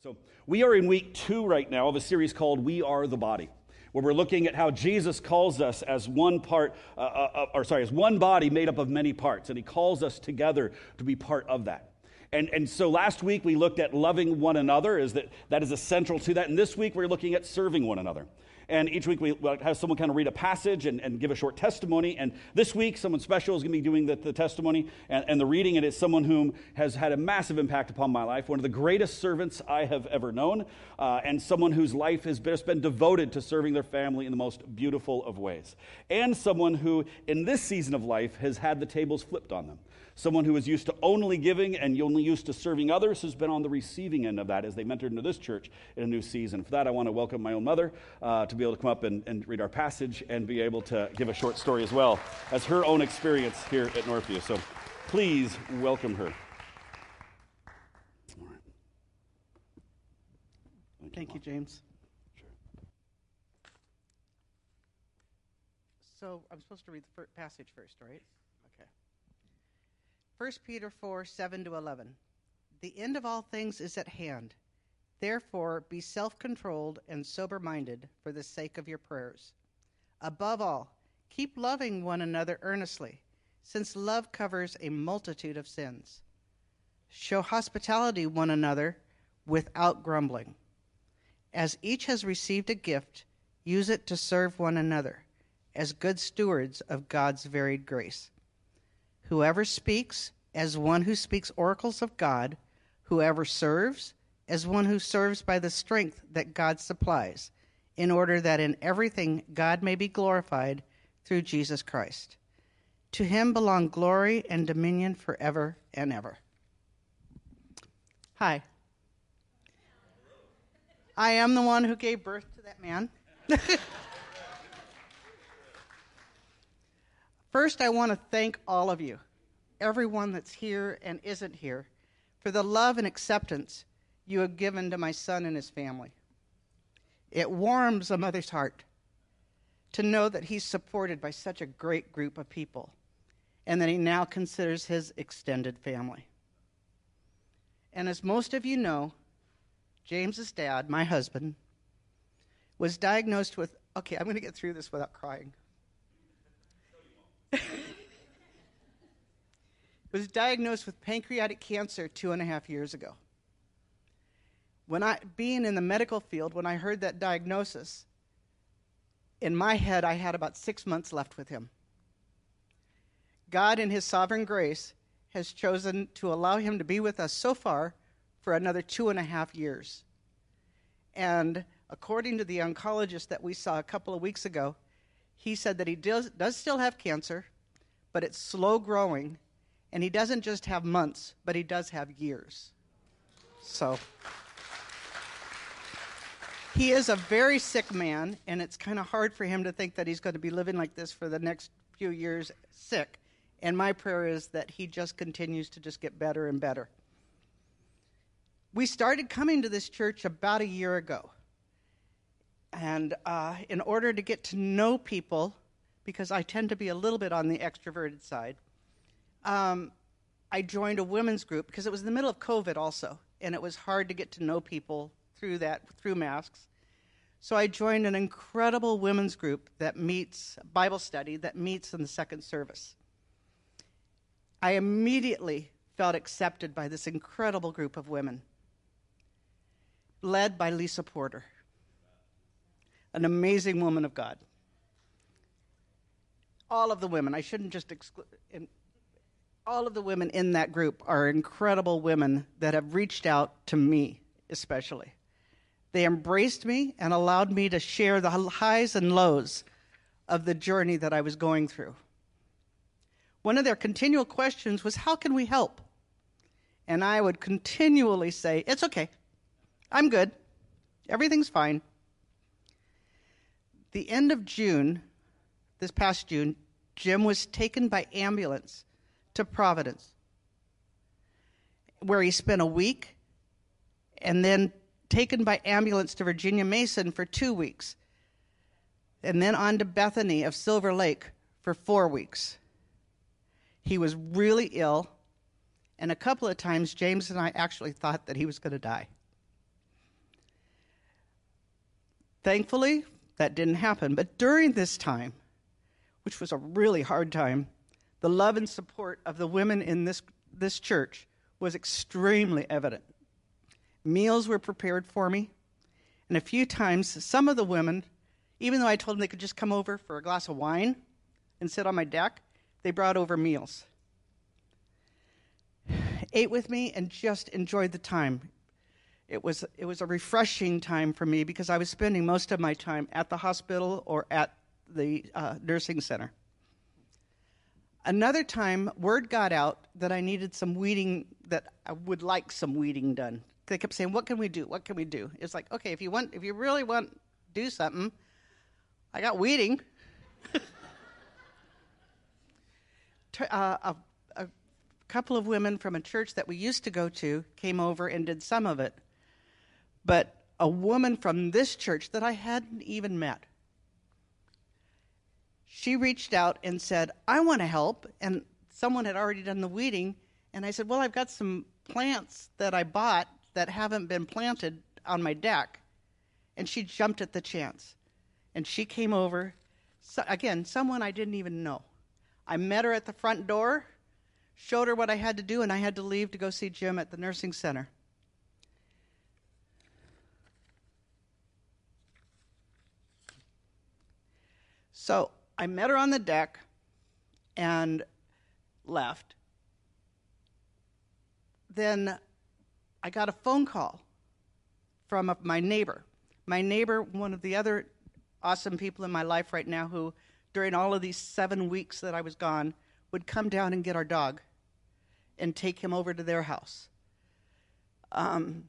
So, we are in week two right now of a series called We Are the Body, where we're looking at how Jesus calls us as one part, uh, uh, uh, or sorry, as one body made up of many parts, and he calls us together to be part of that. And, and so last week we looked at loving one another, is that, that is essential to that. And this week we're looking at serving one another. And each week we have someone kind of read a passage and, and give a short testimony. And this week, someone special is going to be doing the, the testimony and, and, the reading. And it's someone whom has had a massive impact upon my life, one of the greatest servants I have ever known, uh, and someone whose life has just been devoted to serving their family in the most beautiful of ways. And someone who, in this season of life, has had the tables flipped on them. Someone who is used to only giving and only used to serving others has been on the receiving end of that as they mentored into this church in a new season. For that, I want to welcome my own mother uh, to be able to come up and, and read our passage and be able to give a short story as well as her own experience here at Northview. So please welcome her. Thank, Thank you, James. Sure. So I'm supposed to read the passage first, right? 1 Peter 4 7 to 11. The end of all things is at hand. Therefore, be self controlled and sober minded for the sake of your prayers. Above all, keep loving one another earnestly, since love covers a multitude of sins. Show hospitality one another without grumbling. As each has received a gift, use it to serve one another as good stewards of God's varied grace. Whoever speaks, as one who speaks oracles of God. Whoever serves, as one who serves by the strength that God supplies, in order that in everything God may be glorified through Jesus Christ. To him belong glory and dominion forever and ever. Hi. I am the one who gave birth to that man. First, I want to thank all of you, everyone that's here and isn't here, for the love and acceptance you have given to my son and his family. It warms a mother's heart to know that he's supported by such a great group of people and that he now considers his extended family. And as most of you know, James's dad, my husband, was diagnosed with okay, I'm going to get through this without crying. was diagnosed with pancreatic cancer two and a half years ago. When I, being in the medical field, when I heard that diagnosis, in my head, I had about six months left with him. God, in His sovereign grace, has chosen to allow him to be with us so far for another two and a half years. And according to the oncologist that we saw a couple of weeks ago, he said that he does, does still have cancer, but it's slow growing and he doesn't just have months, but he does have years. So he is a very sick man, and it's kind of hard for him to think that he's going to be living like this for the next few years sick. And my prayer is that he just continues to just get better and better. We started coming to this church about a year ago. And uh, in order to get to know people, because I tend to be a little bit on the extroverted side, um, I joined a women's group because it was in the middle of COVID also, and it was hard to get to know people through that through masks. So I joined an incredible women's group that meets Bible study that meets in the second service. I immediately felt accepted by this incredible group of women, led by Lisa Porter, an amazing woman of God. All of the women, I shouldn't just exclude, all of the women in that group are incredible women that have reached out to me, especially. They embraced me and allowed me to share the highs and lows of the journey that I was going through. One of their continual questions was, How can we help? And I would continually say, It's okay. I'm good. Everything's fine. The end of June, this past June, Jim was taken by ambulance to Providence, where he spent a week and then taken by ambulance to Virginia Mason for two weeks, and then on to Bethany of Silver Lake for four weeks. He was really ill, and a couple of times James and I actually thought that he was going to die. Thankfully, that didn't happen. But during this time, which was a really hard time, the love and support of the women in this, this church was extremely evident. Meals were prepared for me, and a few times, some of the women, even though I told them they could just come over for a glass of wine and sit on my deck, they brought over meals. Ate with me and just enjoyed the time. It was, it was a refreshing time for me because I was spending most of my time at the hospital or at the uh, nursing center. Another time, word got out that I needed some weeding, that I would like some weeding done. They kept saying, "What can we do? What can we do?" It's like, okay, if you want, if you really want to do something, I got weeding. uh, a, a couple of women from a church that we used to go to came over and did some of it, but a woman from this church that I hadn't even met she reached out and said, I want to help. And someone had already done the weeding. And I said, Well, I've got some plants that I bought that haven't been planted on my deck. And she jumped at the chance. And she came over. So, again, someone I didn't even know. I met her at the front door, showed her what I had to do, and I had to leave to go see Jim at the nursing center. So I met her on the deck and left. Then I got a phone call from a, my neighbor. My neighbor, one of the other awesome people in my life right now, who during all of these seven weeks that I was gone would come down and get our dog and take him over to their house. Um,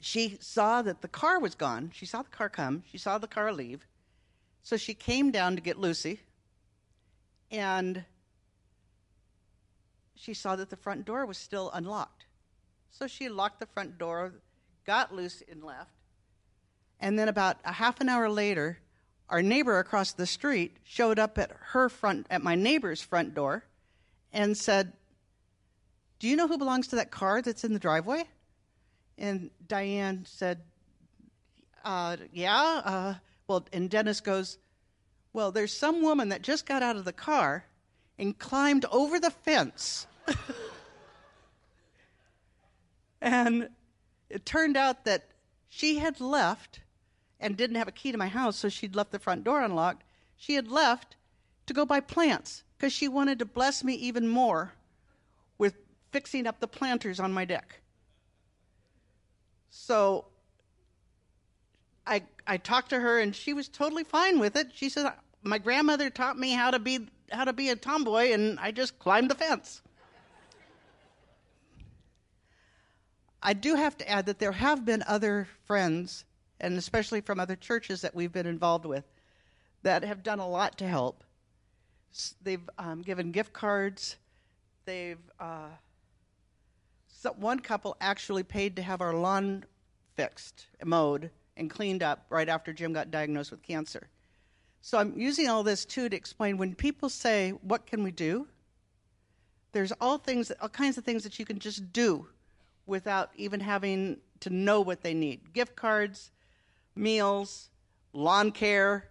she saw that the car was gone. She saw the car come. She saw the car leave. So she came down to get Lucy, and she saw that the front door was still unlocked. So she locked the front door, got Lucy, and left. And then about a half an hour later, our neighbor across the street showed up at her front at my neighbor's front door and said, "Do you know who belongs to that car that's in the driveway?" And Diane said, uh, "Yeah." Uh, well, and Dennis goes, Well, there's some woman that just got out of the car and climbed over the fence. and it turned out that she had left and didn't have a key to my house, so she'd left the front door unlocked. She had left to go buy plants because she wanted to bless me even more with fixing up the planters on my deck. So I, I talked to her and she was totally fine with it. She said, My grandmother taught me how to be how to be a tomboy and I just climbed the fence. I do have to add that there have been other friends, and especially from other churches that we've been involved with, that have done a lot to help. They've um, given gift cards. They've uh, so one couple actually paid to have our lawn fixed, mowed, and cleaned up right after Jim got diagnosed with cancer. So I'm using all this too to explain when people say, "What can we do?" There's all things, all kinds of things that you can just do without even having to know what they need. Gift cards, meals, lawn care.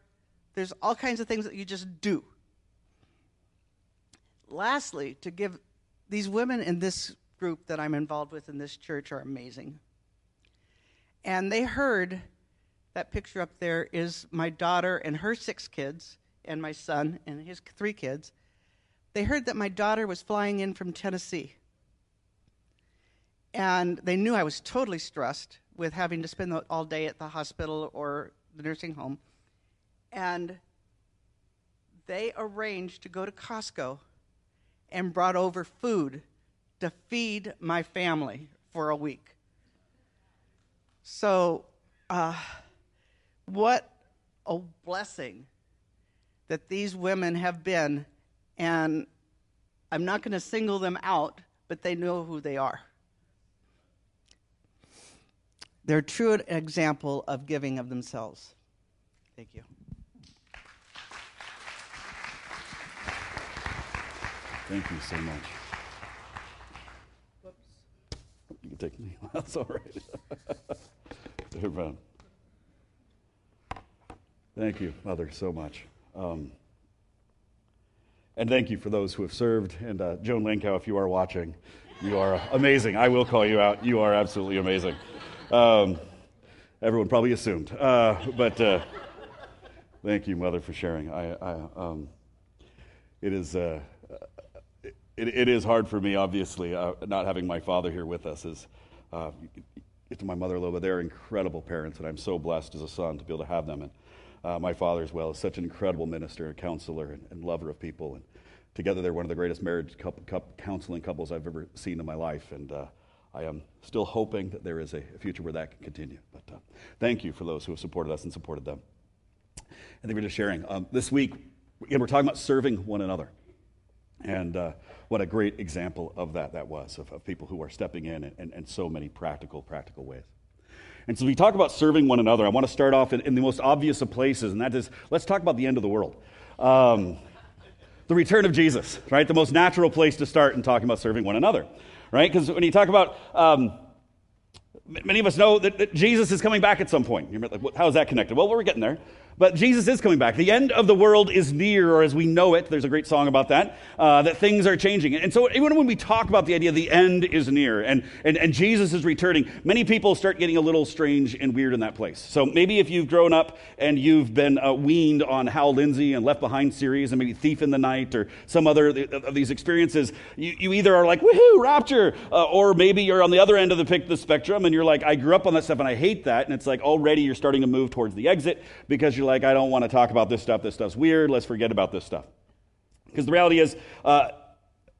There's all kinds of things that you just do. Lastly, to give these women in this group that I'm involved with in this church are amazing. And they heard that picture up there is my daughter and her six kids, and my son and his three kids. They heard that my daughter was flying in from Tennessee. And they knew I was totally stressed with having to spend all day at the hospital or the nursing home. And they arranged to go to Costco and brought over food to feed my family for a week. So, uh, what a blessing that these women have been. And I'm not going to single them out, but they know who they are. They're a true example of giving of themselves. Thank you. Thank you so much. Whoops. You can take me. That's all right. no problem. Thank you, Mother, so much. Um, and thank you for those who have served. And uh, Joan Lankow, if you are watching, you are amazing. I will call you out. You are absolutely amazing. Um, everyone probably assumed. Uh, but uh, thank you, Mother, for sharing. I, I um, it, is, uh, it, it is hard for me, obviously, uh, not having my father here with us. Is, uh, to my mother a little bit. They're incredible parents, and I'm so blessed as a son to be able to have them. And uh, my father, as well, is such an incredible minister, counselor, and, and lover of people. And together, they're one of the greatest marriage couple, couple, counseling couples I've ever seen in my life. And uh, I am still hoping that there is a, future where that can continue. But uh, thank you for those who have supported us and supported them. And were just sharing. Um, this week, again, we're talking about serving one another. And uh, what a great example of that that was, of, of people who are stepping in in, in so many practical, practical ways. And so we talk about serving one another. I want to start off in, in, the most obvious of places, and that is let's talk about the end of the world. Um, the return of Jesus, right? The most natural place to start in talking about serving one another, right? Because when you talk about, um, many of us know that, that, Jesus is coming back at some point. You're like, how is that connected? Well, we're getting there. But Jesus is coming back. The end of the world is near, or as we know it, there's a great song about that, uh, that things are changing. And so, even when we talk about the idea the end is near and, and, and Jesus is returning, many people start getting a little strange and weird in that place. So, maybe if you've grown up and you've been uh, weaned on Hal Lindsey and Left Behind series, and maybe Thief in the Night or some other of these experiences, you, you either are like, woohoo, rapture, uh, or maybe you're on the other end of the, the spectrum and you're like, I grew up on that stuff and I hate that. And it's like already you're starting to move towards the exit because you're like, I don't want to talk about this stuff. This stuff's weird. Let's forget about this stuff. Because the reality is, uh,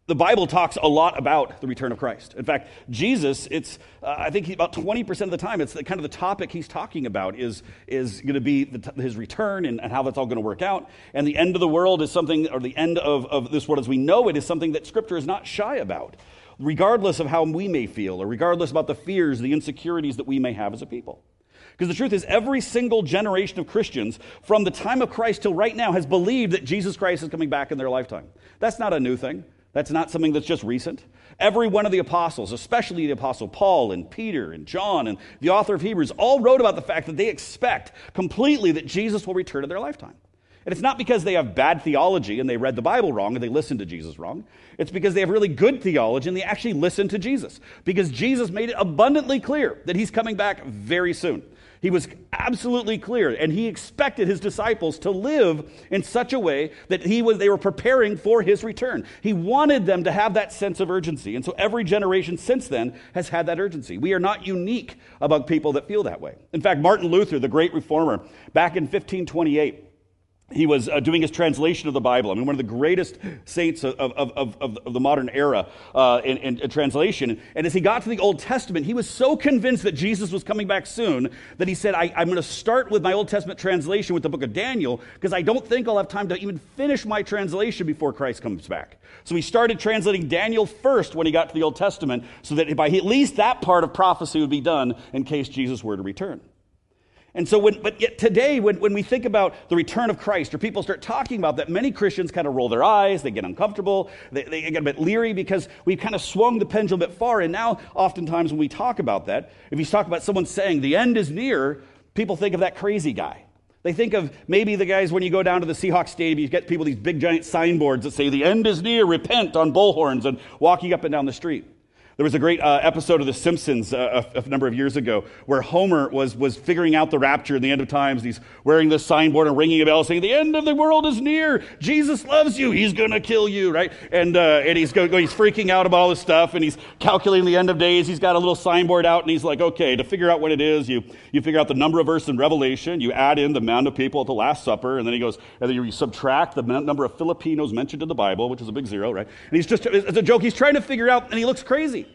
the Bible talks a lot about the return of Christ. In fact, Jesus, it's, uh, I think about 20% of the time, it's the, kind of the topic he's talking about is, is going to be the, his return and, and, how that's all going to work out. And the end of the world is something, or the end of, of this world as we know it, is something that Scripture is not shy about, regardless of how we may feel, or regardless about the fears, the insecurities that we may have as a people. Because the truth is, every single generation of Christians from the time of Christ till right now has believed that Jesus Christ is coming back in their lifetime. That's not a new thing. That's not something that's just recent. Every one of the apostles, especially the apostle Paul and Peter and John and the author of Hebrews, all wrote about the fact that they expect completely that Jesus will return in their lifetime. And it's not because they have bad theology and they read the Bible wrong and they listened to Jesus wrong. It's because they have really good theology and they actually listen to Jesus. Because Jesus made it abundantly clear that he's coming back very soon. He was absolutely clear, and he expected his disciples to live in such a way that he was, they were preparing for his return. He wanted them to have that sense of urgency. And so every generation since then has had that urgency. We are not unique about people that feel that way. In fact, Martin Luther, the great reformer, back in 1528, he was uh, doing his translation of the Bible. I mean, one of the greatest saints of, of, of, of the modern era uh, in, in, translation. And as he got to the Old Testament, he was so convinced that Jesus was coming back soon that he said, I, am going to start with my Old Testament translation with the book of Daniel because I don't think I'll have time to even finish my translation before Christ comes back. So he started translating Daniel first when he got to the Old Testament so that by at least that part of prophecy would be done in case Jesus were to return. And so, when, but yet today, when, when we think about the return of Christ, or people start talking about that, many Christians kind of roll their eyes, they get uncomfortable, they, they get a bit leery because we've kind of swung the pendulum a bit far. And now, oftentimes, when we talk about that, if you talk about someone saying the end is near, people think of that crazy guy. They think of maybe the guys when you go down to the Seahawks Stadium, you get people these big giant signboards that say, The end is near, repent on bullhorns, and walking up and down the street. There was a great uh, episode of The Simpsons uh, a, a, number of years ago where Homer was, was figuring out the rapture in the end of times. He's wearing this signboard and ringing a bell saying, The end of the world is near. Jesus loves you. He's going to kill you, right? And, uh, and he's, go, he's freaking out about all this stuff and he's calculating the end of days. He's got a little signboard out and he's like, Okay, to figure out what it is, you, you figure out the number of verses in Revelation, you add in the amount of people at the Last Supper, and then he goes, and then you subtract the number of Filipinos mentioned in the Bible, which is a big zero, right? And he's just, it's a joke. He's trying to figure out and he looks crazy.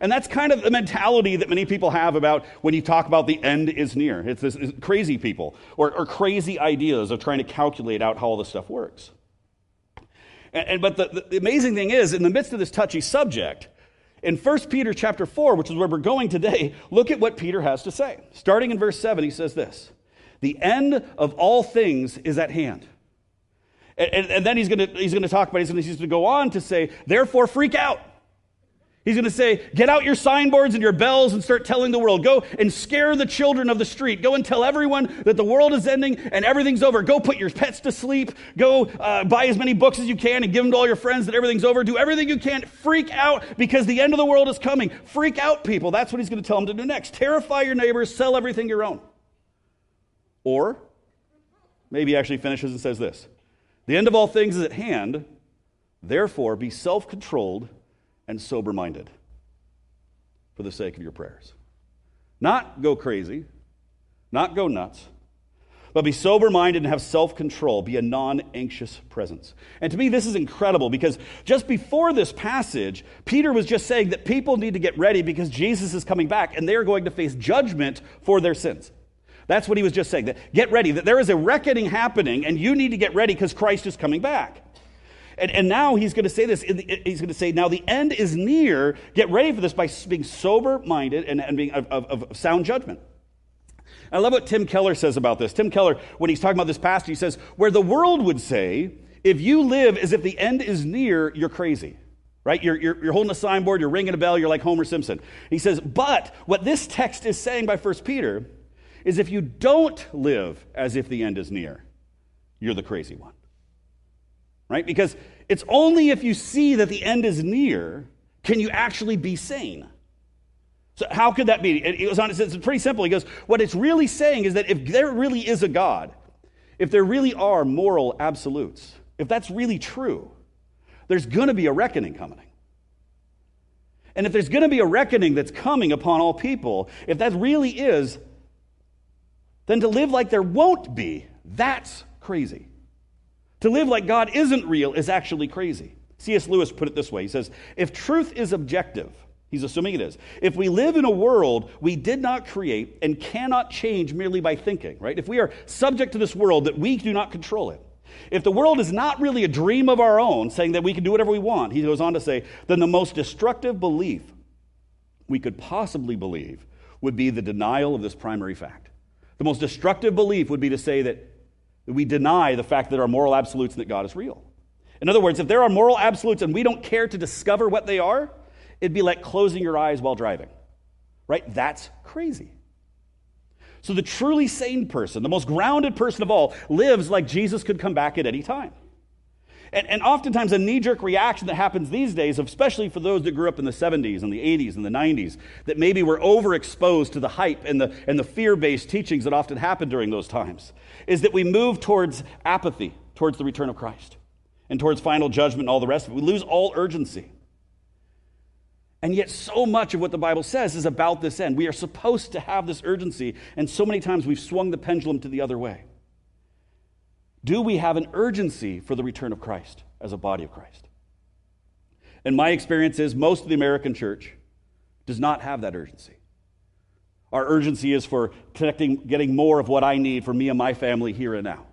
And that's kind of the mentality that many people have about when you talk about the end is near. It's this it's crazy people or, or, crazy ideas of trying to calculate out how all this stuff works. And, and but the, the amazing thing is, in the midst of this touchy subject, in 1 Peter chapter 4, which is where we're going today, look at what Peter has to say. Starting in verse 7, he says this The end of all things is at hand. And, and, and then he's going he's to talk about, he's going to go on to say, Therefore, freak out. He's going to say, Get out your signboards and your bells and start telling the world. Go and scare the children of the street. Go and tell everyone that the world is ending and everything's over. Go put your pets to sleep. Go uh, buy as many books as you can and give them to all your friends that everything's over. Do everything you can. Freak out because the end of the world is coming. Freak out, people. That's what he's going to tell them to do next. Terrify your neighbors. Sell everything your own. Or maybe he actually finishes and says this The end of all things is at hand. Therefore, be self controlled and sober minded for the sake of your prayers. Not go crazy, not go nuts, but be sober minded and have self control. Be a non anxious presence. And to me, this is incredible because just before this passage, Peter was just saying that people need to get ready because Jesus is coming back and they are going to face judgment for their sins. That's what he was just saying. That get ready, that there is a reckoning happening, and you need to get ready because Christ is coming back. And, and now he's going to say this. He's going to say, now the end is near. Get ready for this by being sober minded and, and being of, of, of sound judgment. I love what Tim Keller says about this. Tim Keller, when he's talking about this passage, he says, where the world would say, if you live as if the end is near, you're crazy. Right? You're, you're, you're, holding a signboard, you're ringing a bell, you're like Homer Simpson. He says, but what this text is saying by 1 Peter is if you don't live as if the end is near, you're the crazy one right? Because it's only if you see that the end is near can you actually be sane. So, how could that be? It goes on, it's pretty simple. He goes, What it's really saying is that if there really is a God, if there really are moral absolutes, if that's really true, there's going to be a reckoning coming. And if there's going to be a reckoning that's coming upon all people, if that really is, then to live like there won't be, that's crazy. To live like God isn't real is actually crazy. C.S. Lewis put it this way He says, If truth is objective, he's assuming it is, if we live in a world we did not create and cannot change merely by thinking, right? If we are subject to this world that we do not control it, if the world is not really a dream of our own, saying that we can do whatever we want, he goes on to say, then the most destructive belief we could possibly believe would be the denial of this primary fact. The most destructive belief would be to say that we deny the fact that there are moral absolutes and that God is real. In other words, if there are moral absolutes and we don't care to discover what they are, it'd be like closing your eyes while driving. Right? That's crazy. So the truly sane person, the most grounded person of all, lives like Jesus could come back at any time. And, and oftentimes, a knee jerk reaction that happens these days, especially for those that grew up in the 70s and the 80s and the 90s, that maybe were overexposed to the hype and the, and the fear based teachings that often happened during those times, is that we move towards apathy, towards the return of Christ, and towards final judgment and all the rest of it. We lose all urgency. And yet, so much of what the Bible says is about this end. We are supposed to have this urgency, and so many times we've swung the pendulum to the other way. Do we have an urgency for the return of Christ as a body of Christ? And my experience is most of the American church does not have that urgency. Our urgency is for connecting, getting more of what I need for me and my family here and now.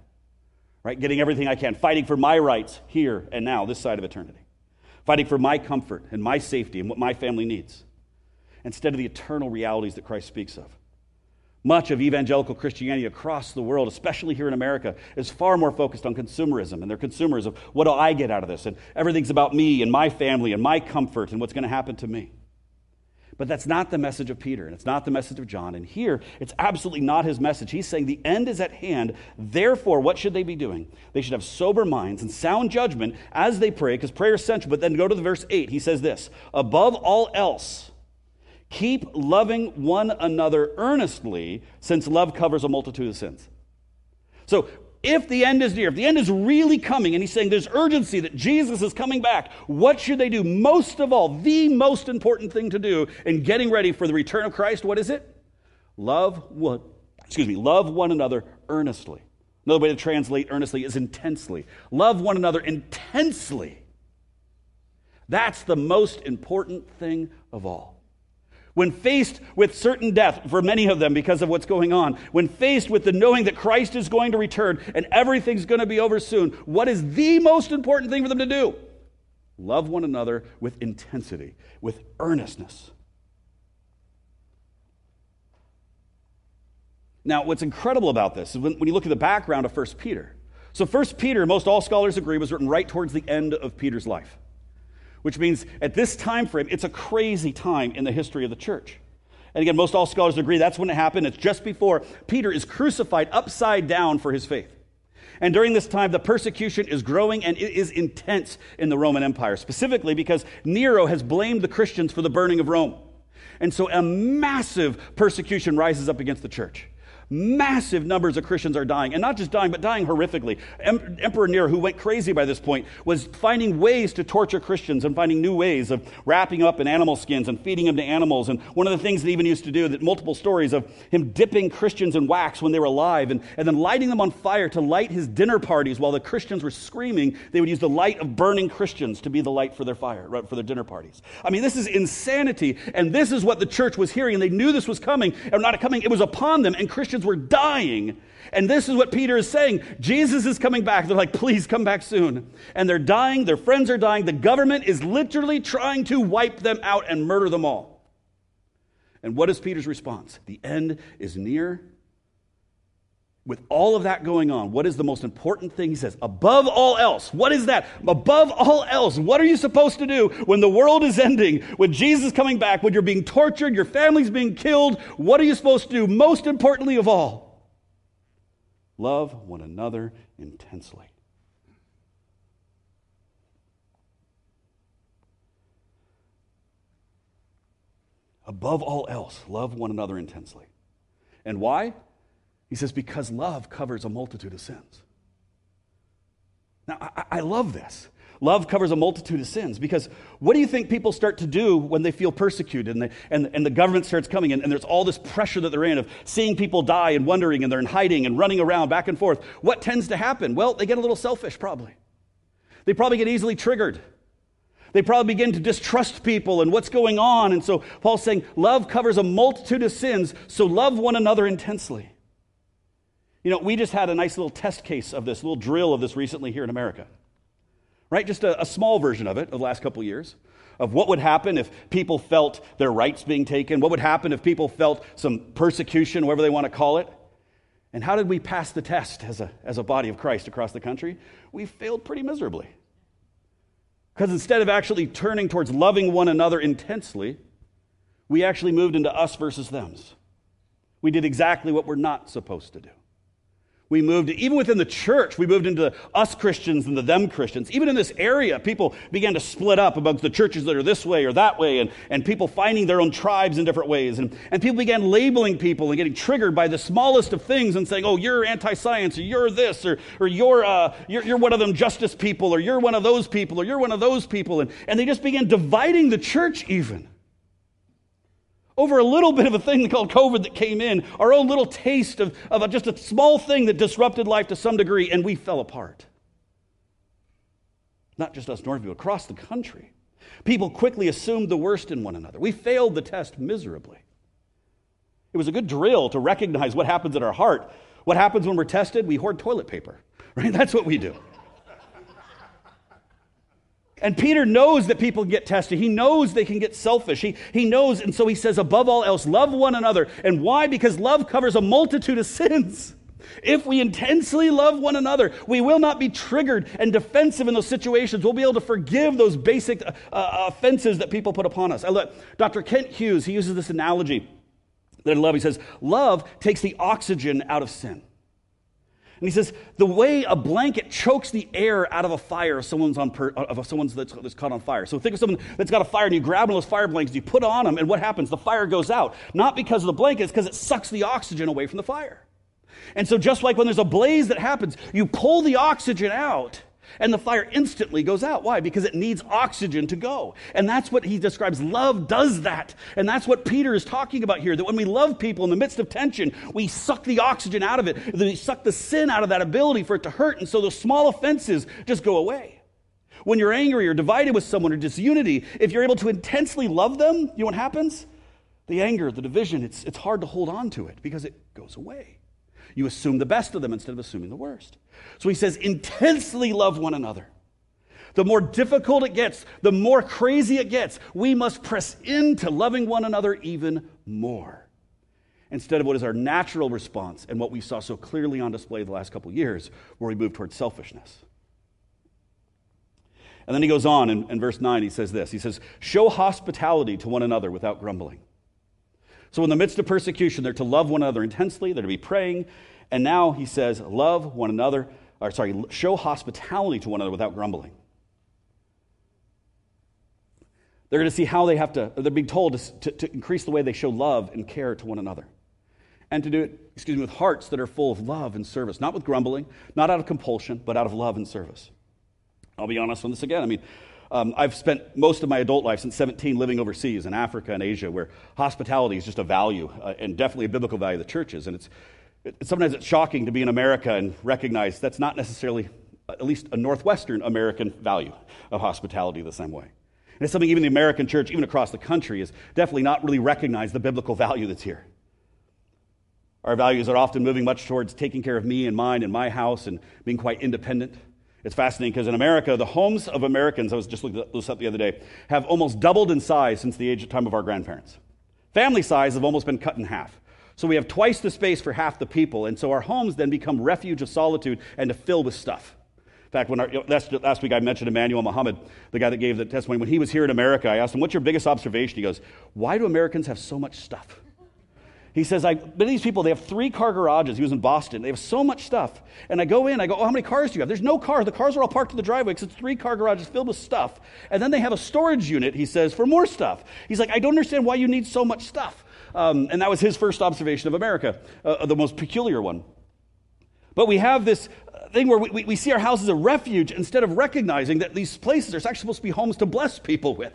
Right? Getting everything I can, fighting for my rights here and now, this side of eternity. Fighting for my comfort and my safety and what my family needs, instead of the eternal realities that Christ speaks of. Much of evangelical Christianity across the world, especially here in America, is far more focused on consumerism and their consumers of what do I get out of this? And everything's about me and my family and my comfort and what's going to happen to me. But that's not the message of Peter, and it's not the message of John. And here, it's absolutely not his message. He's saying the end is at hand. Therefore, what should they be doing? They should have sober minds and sound judgment as they pray, because prayer is central. But then go to the verse 8. He says this Above all else, Keep loving one another earnestly, since love covers a multitude of sins. So, if the end is near, if the end is really coming, and he's saying there's urgency that Jesus is coming back, what should they do? Most of all, the most important thing to do in getting ready for the return of Christ, what is it? Love one, excuse me, love one another earnestly. Another way to translate earnestly is intensely. Love one another intensely. That's the most important thing of all. When faced with certain death, for many of them because of what's going on, when faced with the knowing that Christ is going to return and everything's going to be over soon, what is the most important thing for them to do? Love one another with intensity, with earnestness. Now, what's incredible about this is when, when you look at the background of 1 Peter. So, 1 Peter, most all scholars agree, was written right towards the end of Peter's life which means at this time frame, it's a crazy time in the history of the church. And again, most all scholars agree that's when it happened. It's just before Peter is crucified upside down for his faith. And during this time, the persecution is growing and it is intense in the Roman Empire, specifically because Nero has blamed the Christians for the burning of Rome. And so a massive persecution rises up against the church. Massive numbers of Christians are dying, and not just dying, but dying horrifically. Em- Emperor Nero, who went crazy by this point, was finding ways to torture Christians and finding new ways of wrapping up in animal skins and feeding them to animals. And one of the things that he even used to do, that multiple stories of him dipping Christians in wax when they were alive and, and then lighting them on fire to light his dinner parties while the Christians were screaming. They would use the light of burning Christians to be the light for their fire, right, for their dinner parties. I mean, this is insanity, and this is what the church was hearing, and they knew this was coming, and not coming, it was upon them, and Christians Christians were dying. And this is what Peter is saying. Jesus is coming back. They're like, please come back soon. And they're dying. Their friends are dying. The government is literally trying to wipe them out and murder them all. And what is Peter's response? The end is near. With all of that going on, what is the most important thing? He says, above all else, what is that? Above all else, what are you supposed to do when the world is ending, when Jesus is coming back, when you're being tortured, your family's being killed? What are you supposed to do? Most importantly of all, love one another intensely. Above all else, love one another intensely. And why? He says, because love covers a multitude of sins. Now, I, I, love this. Love covers a multitude of sins because what do you think people start to do when they feel persecuted and, they, and, and the government starts coming in and there's all this pressure that they're in of seeing people die and wondering and they're in hiding and running around back and forth? What tends to happen? Well, they get a little selfish, probably. They probably get easily triggered. They probably begin to distrust people and what's going on. And so Paul's saying, love covers a multitude of sins, so love one another intensely. You know, we just had a nice little test case of this, a little drill of this recently here in America. Right? Just a, a small version of it of the last couple years of what would happen if people felt their rights being taken, what would happen if people felt some persecution, whatever they want to call it. And how did we pass the test as a, as a body of Christ across the country? We failed pretty miserably. Because instead of actually turning towards loving one another intensely, we actually moved into us versus thems. We did exactly what we're not supposed to do. We moved, even within the church, we moved into us Christians and the them Christians. Even in this area, people began to split up amongst the churches that are this way or that way, and, and people finding their own tribes in different ways. And, and people began labeling people and getting triggered by the smallest of things and saying, oh, you're anti science, or you're this, or, or you're, uh, you're, you're one of them justice people, or you're one of those people, or you're one of those people. And, and they just began dividing the church, even over a little bit of a thing called COVID that came in, our own little taste of, of a, just a small thing that disrupted life to some degree, and we fell apart. Not just us Northview, across the country. People quickly assumed the worst in one another. We failed the test miserably. It was a good drill to recognize what happens in our heart. What happens when we're tested? We hoard toilet paper, right? That's what we do. And Peter knows that people get tested. He knows they can get selfish. He, he knows, and so he says, above all else, love one another. And why? Because love covers a multitude of sins. If we intensely love one another, we will not be triggered and defensive in those situations. We'll be able to forgive those basic uh, uh offenses that people put upon us. I look, Dr. Kent Hughes, he uses this analogy that I love. He says, Love takes the oxygen out of sin. And he says, the way a blanket chokes the air out of a fire if someone's, on per, of someone's that's, that's caught on fire. So think of someone that's got a fire and you grab one of those fire blankets, you put on them, and what happens? The fire goes out. Not because of the blanket, it's because it sucks the oxygen away from the fire. And so just like when there's a blaze that happens, you pull the oxygen out and the fire instantly goes out. Why? Because it needs oxygen to go. And that's what he describes. Love does that. And that's what Peter is talking about here that when we love people in the midst of tension, we suck the oxygen out of it. We suck the sin out of that ability for it to hurt. And so those small offenses just go away. When you're angry or divided with someone or disunity, if you're able to intensely love them, you know what happens? The anger, the division, it's, it's hard to hold on to it because it goes away. You assume the best of them instead of assuming the worst. So he says, intensely love one another. The more difficult it gets, the more crazy it gets, we must press into loving one another even more. Instead of what is our natural response and what we saw so clearly on display the last couple years, where we move towards selfishness. And then he goes on in, in verse 9, he says this He says, Show hospitality to one another without grumbling. So, in the midst of persecution, they're to love one another intensely, they're to be praying. And now he says, Love one another, or sorry, show hospitality to one another without grumbling. They're going to see how they have to, they're being told to, to, to, increase the way they show love and care to one another. And to do it, excuse me, with hearts that are full of love and service, not with grumbling, not out of compulsion, but out of love and service. I'll be honest on this again. I mean, um, I've spent most of my adult life since 17 living overseas in Africa and Asia, where hospitality is just a value uh, and definitely a biblical value of the churches. And it's, it, sometimes it's shocking to be in America and recognize that's not necessarily, at least a Northwestern American value of hospitality the same way. And it's something even the American church, even across the country, is definitely not really recognized the biblical value that's here. Our values are often moving much towards taking care of me and mine and my house and being quite independent. It's fascinating because in America, the homes of Americans, I was just looking this up the other day, have almost doubled in size since the age of time of our grandparents. Family size have almost been cut in half. So we have twice the space for half the people, and so our homes then become refuge of solitude and to fill with stuff In fact, when our, last, last week I mentioned Emmanuel Muhammad, the guy that gave the testimony. When he was here in America, I asked him, What's your biggest observation? He goes, Why do Americans have so much stuff? He says, I, but these people, they have three car garages. He was in Boston. They have so much stuff. And I go in, I go, oh, how many cars do you have? There's no cars. The cars are all parked in the driveway because it's three car garages filled with stuff. And then they have a storage unit, he says, for more stuff. He's like, I don't understand why you need so much stuff. Um, and that was his first observation of America, uh, the most peculiar one. But we have this thing where we, we see our house as a refuge instead of recognizing that these places are actually supposed to be homes to bless people with.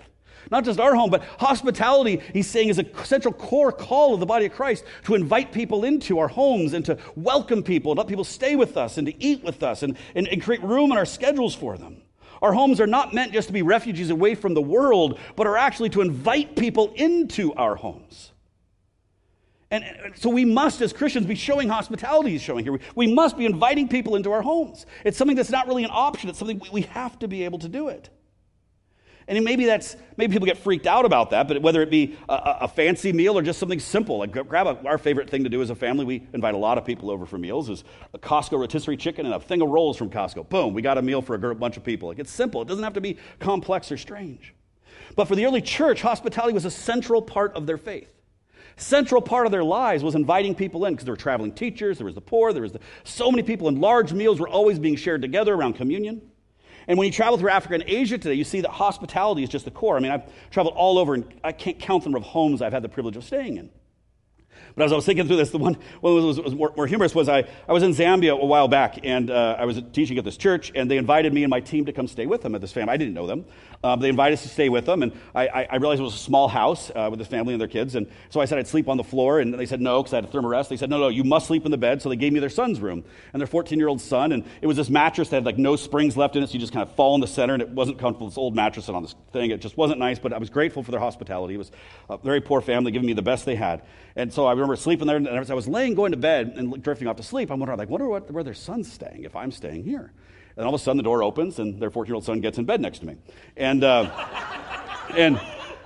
Not just our home, but hospitality, he's saying, is a central core call of the body of Christ to invite people into our homes and to welcome people, let people stay with us and to eat with us and, and, and create room in our schedules for them. Our homes are not meant just to be refuges away from the world, but are actually to invite people into our homes. And so we must, as Christians, be showing hospitality, he's showing here. We must be inviting people into our homes. It's something that's not really an option, it's something we have to be able to do it. And maybe that's maybe people get freaked out about that, but whether it be a, a fancy meal or just something simple, like grab a, our favorite thing to do as a family. We invite a lot of people over for meals. Is a Costco rotisserie chicken and a thing of rolls from Costco. Boom, we got a meal for a bunch of people. Like it's simple. It doesn't have to be complex or strange. But for the early church, hospitality was a central part of their faith central part of their lives was inviting people in because there were traveling teachers, there was the poor, there was the, so many people, and large meals were always being shared together around communion. And when you travel through Africa and Asia today, you see that hospitality is just the core. I mean, I've traveled all over, and I can't count the number of homes I've had the privilege of staying in. But as I was thinking through this, the one, that was, was more, more, humorous was I, I was in Zambia a while back, and uh, I was teaching at this church, and they invited me and my team to come stay with them at this family. I didn't know them. Um, they invited us to stay with them, and I, I realized it was a small house uh, with this family and their kids, and so I said I'd sleep on the floor, and they said no, because I had a thermarest. They said, no, no, you must sleep in the bed, so they gave me their son's room, and their 14-year-old son, and it was this mattress that had like no springs left in it, so you just kind of fall in the center, and it wasn't comfortable, this old mattress and on this thing. It just wasn't nice, but I was grateful for their hospitality. It was a very poor family, giving me the best they had. And so I remember sleeping there, and as I was laying, going to bed, and drifting off to sleep, I'm wondering, like, wonder what, where their son's staying if I'm staying here. And all of a sudden, the door opens, and their 14 year old son gets in bed next to me. And, uh, and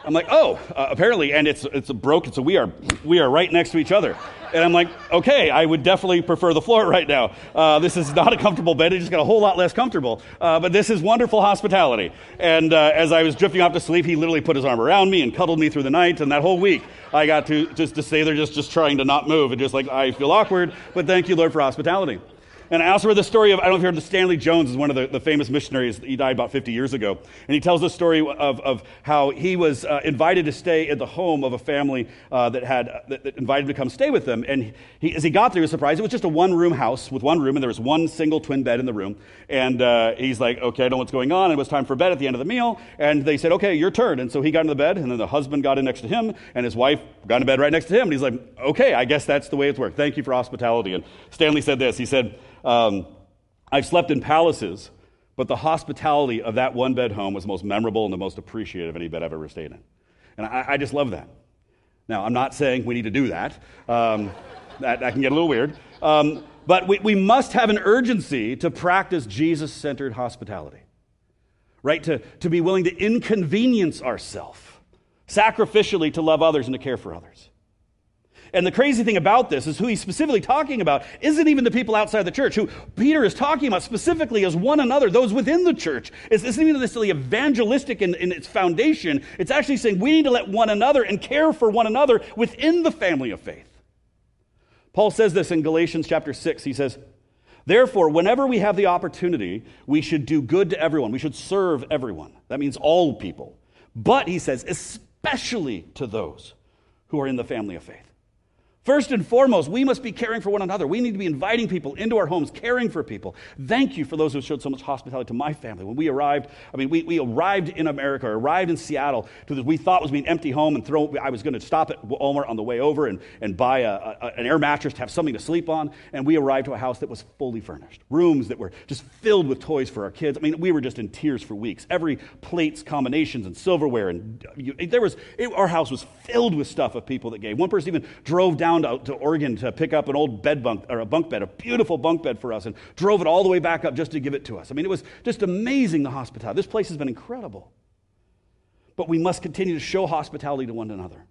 I'm like, oh, uh, apparently, and it's, it's broken, so we are, we are right next to each other. And I'm like, okay, I would definitely prefer the floor right now. Uh, this is not a comfortable bed. It just got a whole lot less comfortable. Uh, but this is wonderful hospitality. And uh, as I was drifting off to sleep, he literally put his arm around me and cuddled me through the night. And that whole week, I got to just to stay there, just, just trying to not move. And just like, I feel awkward, but thank you, Lord, for hospitality. And I also read the story of, I don't know if you heard Stanley Jones, is one of the, the, famous missionaries. He died about 50 years ago. And he tells the story of, of how he was uh, invited to stay at the home of a family uh, that had uh, that, that, invited him to come stay with them. And he, as he got there, he was surprised. It was just a one room house with one room, and there was one single twin bed in the room. And uh, he's like, okay, I don't know what's going on. And it was time for bed at the end of the meal. And they said, okay, your turn. And so he got into the bed, and then the husband got in next to him, and his wife got in bed right next to him. And he's like, okay, I guess that's the way it's worked. Thank you for hospitality. And Stanley said this. He said, um, I've slept in palaces, but the hospitality of that one bed home was the most memorable and the most appreciated of any bed I've ever stayed in. And I, I just love that. Now, I'm not saying we need to do that. Um, that, that, can get a little weird. Um, but we, we must have an urgency to practice Jesus centered hospitality, right? To, to be willing to inconvenience ourselves sacrificially to love others and to care for others. And the crazy thing about this is who he's specifically talking about isn't even the people outside the church. Who Peter is talking about specifically as one another, those within the church. It's, isn't even necessarily evangelistic in, in its foundation. It's actually saying we need to let one another and care for one another within the family of faith. Paul says this in Galatians chapter 6. He says, Therefore, whenever we have the opportunity, we should do good to everyone. We should serve everyone. That means all people. But, he says, especially to those who are in the family of faith. First and foremost, we must be caring for one another. We need to be inviting people into our homes, caring for people. Thank you for those who showed so much hospitality to my family. When we arrived, I mean, we, we arrived in America, arrived in Seattle to this we thought was an empty home and throw, I was going to stop at Walmart on the way over and, and buy a, a, an air mattress to have something to sleep on. And we arrived to a house that was fully furnished, rooms that were just filled with toys for our kids. I mean, we were just in tears for weeks. Every plates, combinations, and silverware. And you, there was, it, our house was filled with stuff of people that gave. One person even drove down down to, to Oregon to pick up an old bed bunk or a bunk bed, a beautiful bunk bed for us, and drove it all the way back up just to give it to us. I mean, it was just amazing the hospitality. This place has been incredible. But we must continue to show hospitality to one another.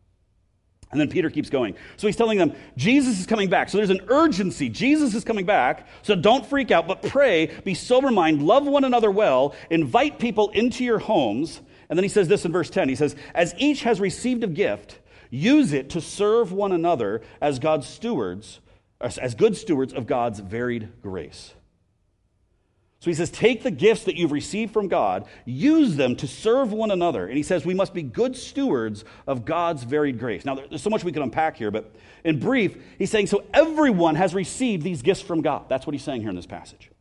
And then Peter keeps going. So he's telling them, Jesus is coming back. So there's an urgency. Jesus is coming back. So don't freak out, but pray, be sober minded, love one another well, invite people into your homes. And then he says this in verse 10. He says, As each has received a gift, Use it to serve one another as God's stewards, as good stewards of God's varied grace. So he says, take the gifts that you've received from God, use them to serve one another. And he says, we must be good stewards of God's varied grace. Now, there's so much we can unpack here, but in brief, he's saying, so everyone has received these gifts from God. That's what he's saying here in this passage.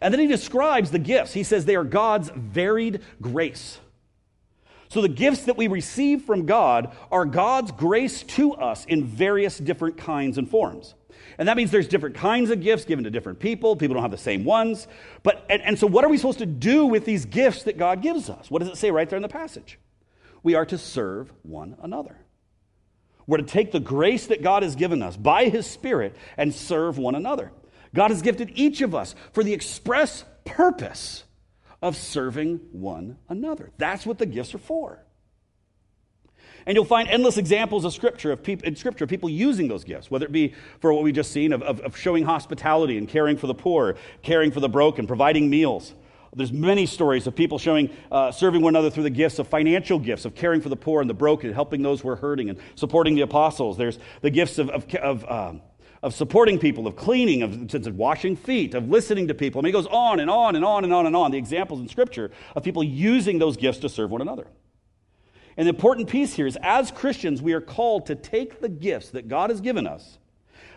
And then he describes the gifts. He says they are God's varied grace. So the gifts that we receive from God are God's grace to us in various different kinds and forms. And that means there's different kinds of gifts given to different people. People don't have the same ones. But and, and so what are we supposed to do with these gifts that God gives us? What does it say right there in the passage? We are to serve one another. We're to take the grace that God has given us by his spirit and serve one another. God has gifted each of us for the express purpose of serving one another. That's what the gifts are for. And you'll find endless examples of scripture of people, in scripture people using those gifts, whether it be for what we just seen of, of, of showing hospitality and caring for the poor, caring for the broken, providing meals. There's many stories of people showing, uh, serving one another through the gifts of financial gifts, of caring for the poor and the broken, helping those who are hurting, and supporting the apostles. There's the gifts of, of, of um, of supporting people, of cleaning, of, washing feet, of listening to people. I mean, it goes on and on and on and on and on, the examples in Scripture of people using those gifts to serve one another. And the important piece here is as Christians, we are called to take the gifts that God has given us,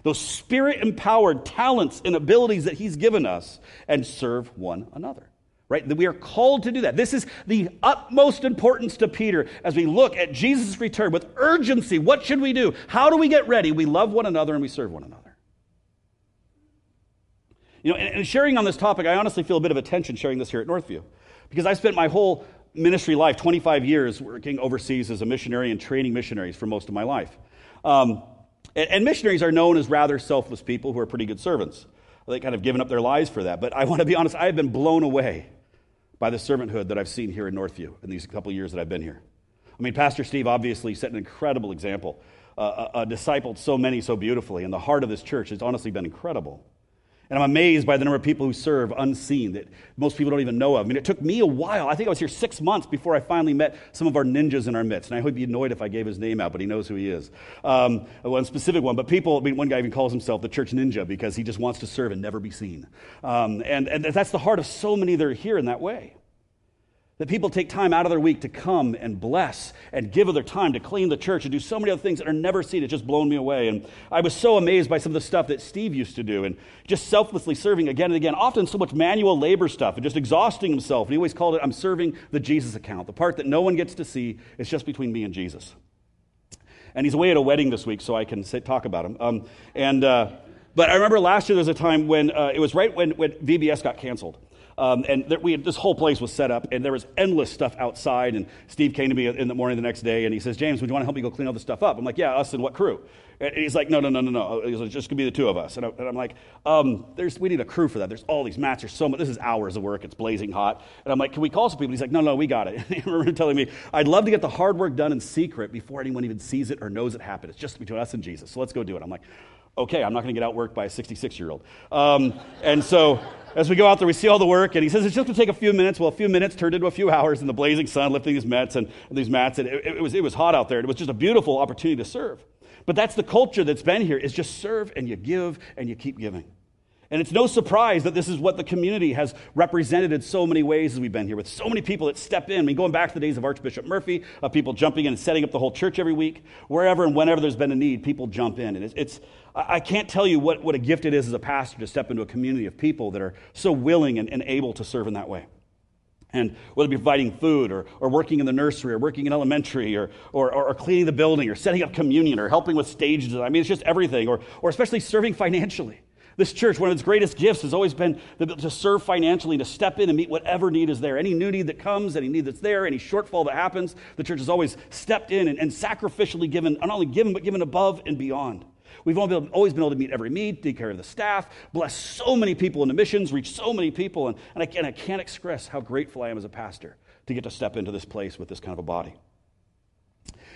those spirit empowered talents and abilities that He's given us, and serve one another right? We are called to do that. This is the utmost importance to Peter as we look at Jesus' return with urgency. What should we do? How do we get ready? We love one another and we serve one another. You know, and, sharing on this topic, I honestly feel a bit of a tension sharing this here at Northview because I spent my whole ministry life, 25 years, working overseas as a missionary and training missionaries for most of my life. Um, and missionaries are known as rather selfless people who are pretty good servants. They kind of given up their lives for that. But I want to be honest, I have been blown away by the servanthood that I've seen here in Northview in these couple years that I've been here. I mean, Pastor Steve obviously set an incredible example, uh, uh, uh, discipled so many so beautifully, and the heart of this church has honestly been incredible. And I'm amazed by the number of people who serve unseen that most people don't even know of. I mean, it took me a while. I think I was here six months before I finally met some of our ninjas in our midst. And I he'd be annoyed if I gave his name out, but he knows who he is. Um, one specific one. But people, I mean, one guy even calls himself the church ninja because he just wants to serve and never be seen. Um, and, and that's the heart of so many that are here in that way. That people take time out of their week to come and bless and give of their time to clean the church and do so many other things that are never seen. It's just blown me away. And I was so amazed by some of the stuff that Steve used to do and just selflessly serving again and again, often so much manual labor stuff and just exhausting himself. And he always called it, I'm serving the Jesus account, the part that no one gets to see. It's just between me and Jesus. And he's away at a wedding this week, so I can say, talk about him. Um, and, uh, but I remember last year there was a time when uh, it was right when, when VBS got canceled. Um, and there, we had, this whole place was set up, and there was endless stuff outside. And Steve came to me in the morning the next day, and he says, James, would you want to help me go clean all this stuff up? I'm like, yeah, us and what crew? And he's like, no, no, no, no, no. It's just going to be the two of us. And, I, am like, um, there's, we need a crew for that. There's all these mats. There's so much. This is hours of work. It's blazing hot. And I'm like, can we call some people? He's like, no, no, we got it. He remember telling me, I'd love to get the hard work done in secret before anyone even sees it or knows it happened. It's just between us and Jesus. So let's go do it. I'm like, okay, I'm not going to get outworked by a 66 year old. Um, and so as we go out there, we see all the work, and he says it's just going to take a few minutes. Well, a few minutes turned into a few hours in the blazing sun, lifting these mats and these mats, and it, it, was, it was hot out there. It was just a beautiful opportunity to serve. But that's the culture that's been here is just serve and you give and you keep giving. And it's no surprise that this is what the community has represented in so many ways as we've been here, with so many people that step in. I mean, going back to the days of Archbishop Murphy, of people jumping in and setting up the whole church every week, wherever and whenever there's been a need, people jump in. And it's, it's I can't tell you what, what a gift it is as a pastor to step into a community of people that are so willing and, and able to serve in that way. And whether it be providing food or, or working in the nursery or working in elementary or, or, or, cleaning the building or setting up communion or helping with stage design. I mean, it's just everything. Or, or especially serving financially. This church, one of its greatest gifts has always been to serve financially, to step in and meet whatever need is there. Any new need that comes, any need that's there, any shortfall that happens, the church has always stepped in and, and sacrificially given, not only given, but given above and beyond. We've always been able to meet every need, take care of the staff, bless so many people in the missions, reach so many people. And, and, I, and I can't express how grateful I am as a pastor to get to step into this place with this kind of a body.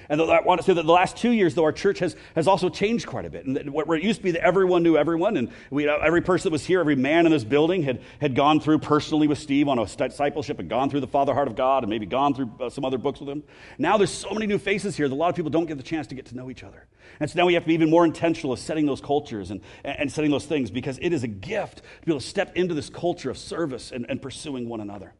And I want to say that the last two years, though, our church has, has also changed quite a bit. And where it used to be that everyone knew everyone, and we, uh, every person that was here, every man in this building had, had gone through personally with Steve on a discipleship and gone through the Father Heart of God and maybe gone through uh, some other books with him. Now there's so many new faces here that a lot of people don't get the chance to get to know each other. And so now we have to be even more intentional of setting those cultures and, and setting those things because it is a gift to be able to step into this culture of service and, and pursuing one another.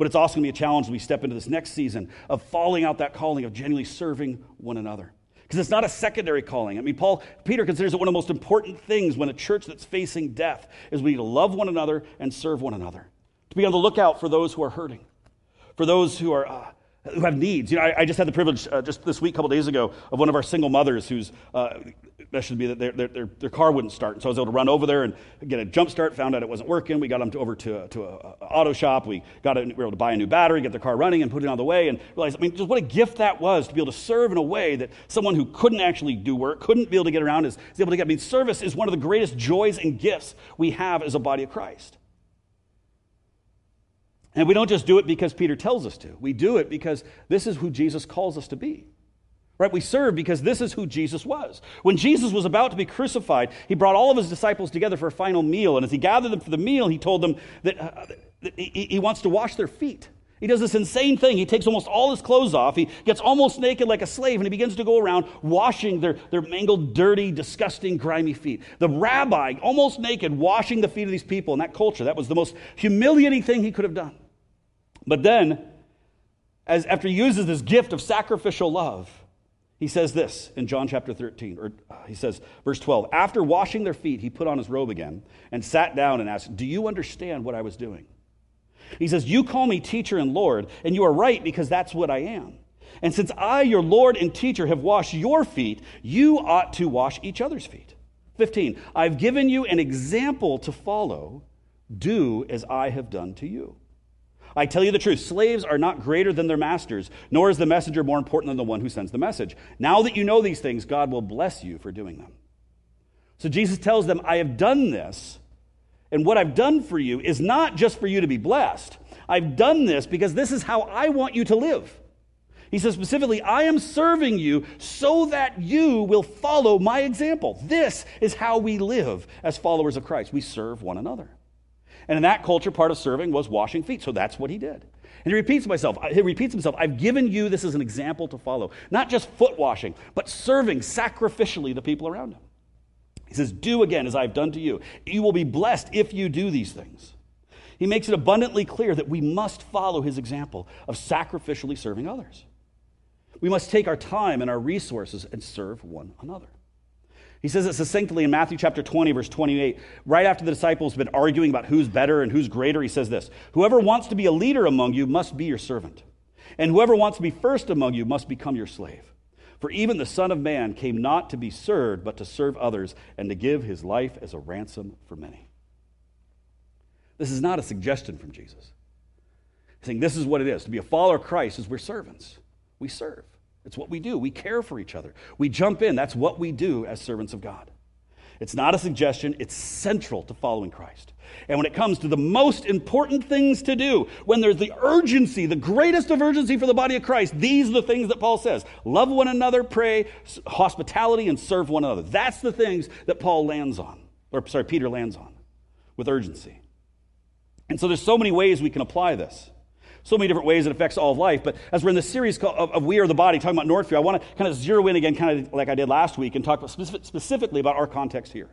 But it's also going to be a challenge when we step into this next season of falling out that calling of genuinely serving one another. Because it's not a secondary calling. I mean, Paul, Peter considers it one of the most important things when a church that's facing death is we need to love one another and serve one another. To be on the lookout for those who are hurting, for those who are uh, who have needs. You know, I, I just had the privilege uh, just this week, a couple days ago, of one of our single mothers whose uh, that should be that their, their, their, car wouldn't start. And so I was able to run over there and get a jump start, found out it wasn't working. We got them to, over to, to an auto shop. We, got we were able to buy a new battery, get their car running, and put it on the way. And realized, I mean, just what a gift that was to be able to serve in a way that someone who couldn't actually do work, couldn't be able to get around, is, is able to get. I mean, service is one of the greatest joys and gifts we have as a body of Christ. And we don't just do it because Peter tells us to. We do it because this is who Jesus calls us to be. Right? We serve because this is who Jesus was. When Jesus was about to be crucified, he brought all of his disciples together for a final meal. And as he gathered them for the meal, he told them that, uh, that he, he wants to wash their feet. He does this insane thing. He takes almost all his clothes off. He gets almost naked like a slave, and he begins to go around washing their, their mangled, dirty, disgusting, grimy feet. The rabbi, almost naked, washing the feet of these people in that culture. That was the most humiliating thing he could have done. But then, as after he uses this gift of sacrificial love, he says this in John chapter 13, or uh, he says, verse 12, after washing their feet, he put on his robe again and sat down and asked, Do you understand what I was doing? He says, You call me teacher and Lord, and you are right because that's what I am. And since I, your Lord and teacher, have washed your feet, you ought to wash each other's feet. 15, I've given you an example to follow. Do as I have done to you. I tell you the truth slaves are not greater than their masters, nor is the messenger more important than the one who sends the message. Now that you know these things, God will bless you for doing them. So Jesus tells them, I have done this, and what I've done for you is not just for you to be blessed. I've done this because this is how I want you to live. He says specifically, I am serving you so that you will follow my example. This is how we live as followers of Christ. We serve one another. And in that culture, part of serving was washing feet. So that's what he did. And he repeats himself. He repeats himself. I've given you this as an example to follow. Not just foot washing, but serving sacrificially the people around him. He says, Do again as I've done to you. You will be blessed if you do these things. He makes it abundantly clear that we must follow his example of sacrificially serving others. We must take our time and our resources and serve one another. He says it succinctly in Matthew chapter 20, verse 28. Right after the disciples have been arguing about who's better and who's greater, he says this Whoever wants to be a leader among you must be your servant, and whoever wants to be first among you must become your slave. For even the Son of Man came not to be served, but to serve others, and to give his life as a ransom for many. This is not a suggestion from Jesus. He's saying this is what it is. To be a follower of Christ is we're servants. We serve. It's what we do. We care for each other. We jump in. That's what we do as servants of God. It's not a suggestion, it's central to following Christ. And when it comes to the most important things to do, when there's the urgency, the greatest of urgency for the body of Christ, these are the things that Paul says love one another, pray, hospitality, and serve one another. That's the things that Paul lands on, or sorry, Peter lands on with urgency. And so there's so many ways we can apply this so many different ways it affects all of life. But as we're in this series of, We Are the Body, talking about Northview, I want to kind of zero in again, kind of like I did last week, and talk specific, specifically about our context here.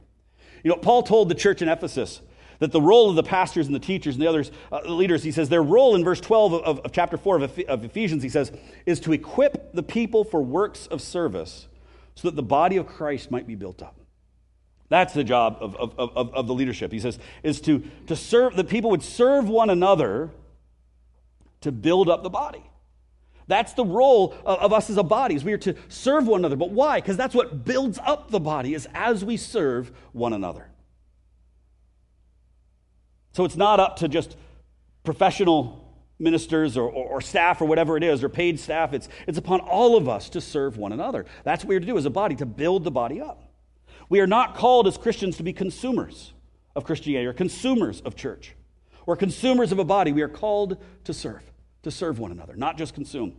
You know, Paul told the church in Ephesus that the role of the pastors and the teachers and the others, uh, leaders, he says, their role in verse 12 of, of chapter 4 of, of Ephesians, he says, is to equip the people for works of service so that the body of Christ might be built up. That's the job of, of, of, of, the leadership. He says, is to, to serve, that people would serve one another to build up the body. That's the role of, of us as a body, is we are to serve one another. But why? Because that's what builds up the body, is as we serve one another. So it's not up to just professional ministers or, or, or, staff or whatever it is, or paid staff. It's, it's upon all of us to serve one another. That's what we're to do as a body, to build the body up. We are not called as Christians to be consumers of Christianity or consumers of church. We're consumers of a body. We are called to serve, to serve one another, not just consume.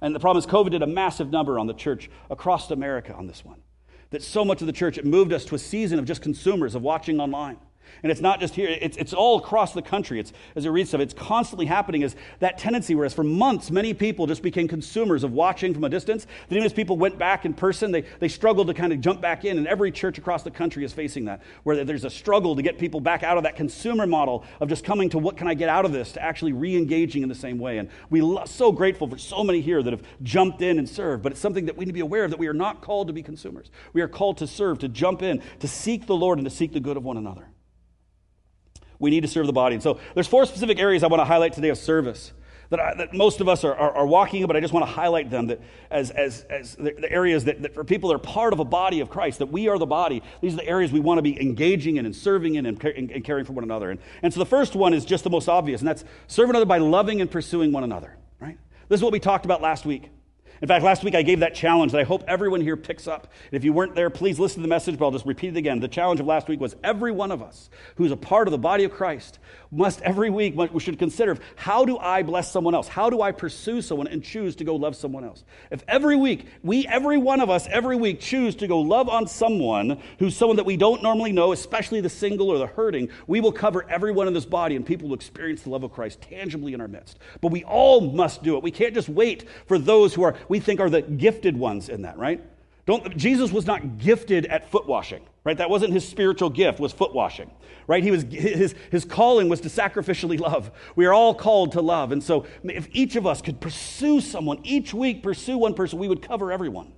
And the problem is, COVID did a massive number on the church across America on this one. That so much of the church, it moved us to a season of just consumers, of watching online. And it's not just here, it's, it's all across the country. It's, as you read stuff, it's constantly happening is that tendency, whereas for months, many people just became consumers of watching from a distance. Then even as people went back in person, they, they struggled to kind of jump back in. And every church across the country is facing that, where there's a struggle to get people back out of that consumer model of just coming to what can I get out of this to actually re-engaging in the same way. And we're so grateful for so many here that have jumped in and served. But it's something that we need to be aware of that we are not called to be consumers. We are called to serve, to jump in, to seek the Lord and to seek the good of one another. We need to serve the body. And so there's four specific areas I want to highlight today of service that, I, that most of us are, are, are, walking in, but I just want to highlight them that as, as, as the, the areas that, that, for people that are part of a body of Christ, that we are the body, these are the areas we want to be engaging in and serving in and, and, and caring for one another. And, and so the first one is just the most obvious, and that's serve another by loving and pursuing one another, right? This is what we talked about last week. In fact, last week I gave that challenge that I hope everyone here picks up. And if you weren't there, please listen to the message, but I'll just repeat it again. The challenge of last week was every one of us who's a part of the body of Christ must every week, we should consider how do I bless someone else? How do I pursue someone and choose to go love someone else? If every week, we, every one of us, every week choose to go love on someone who's someone that we don't normally know, especially the single or the hurting, we will cover everyone in this body and people will experience the love of Christ tangibly in our midst. But we all must do it. We can't just wait for those who are, we think are the gifted ones in that, right? Don't, Jesus was not gifted at foot washing, right? That wasn't his spiritual gift, was foot washing, right? He was, his, his calling was to sacrificially love. We are all called to love. And so if each of us could pursue someone, each week pursue one person, we would cover everyone.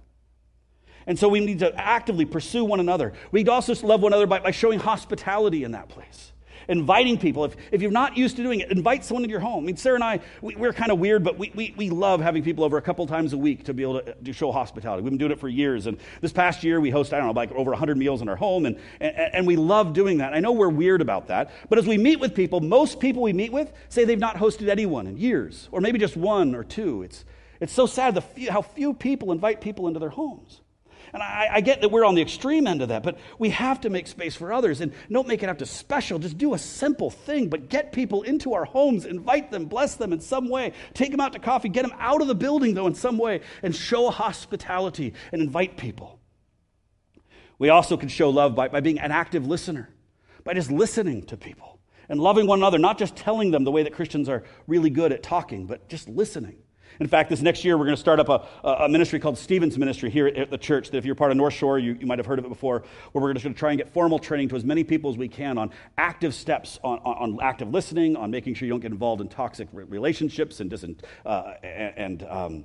And so we need to actively pursue one another. We also love one another by, by showing hospitality in that place inviting people. If, if you're not used to doing it, invite someone into your home. I mean, Sarah and I, we, are kind of weird, but we, we, we love having people over a couple times a week to be able to, to show hospitality. We've been doing it for years. And this past year, we host, I don't know, like over 100 meals in our home, and, and, and we love doing that. I know we're weird about that, but as we meet with people, most people we meet with say they've not hosted anyone in years, or maybe just one or two. It's, it's so sad few, how few people invite people into their homes. And I, I, get that we're on the extreme end of that, but we have to make space for others. And don't make it have to special. Just do a simple thing, but get people into our homes, invite them, bless them in some way, take them out to coffee, get them out of the building, though, in some way, and show hospitality and invite people. We also can show love by, by being an active listener, by just listening to people and loving one another, not just telling them the way that Christians are really good at talking, but just listening. In fact, this next year, we're going to start up a, a ministry called Stephen's Ministry here at the church. That if you're part of North Shore, you, you might have heard of it before, where we're just going to try and get formal training to as many people as we can on active steps, on, on, on active listening, on making sure you don't get involved in toxic relationships and, uh, and um,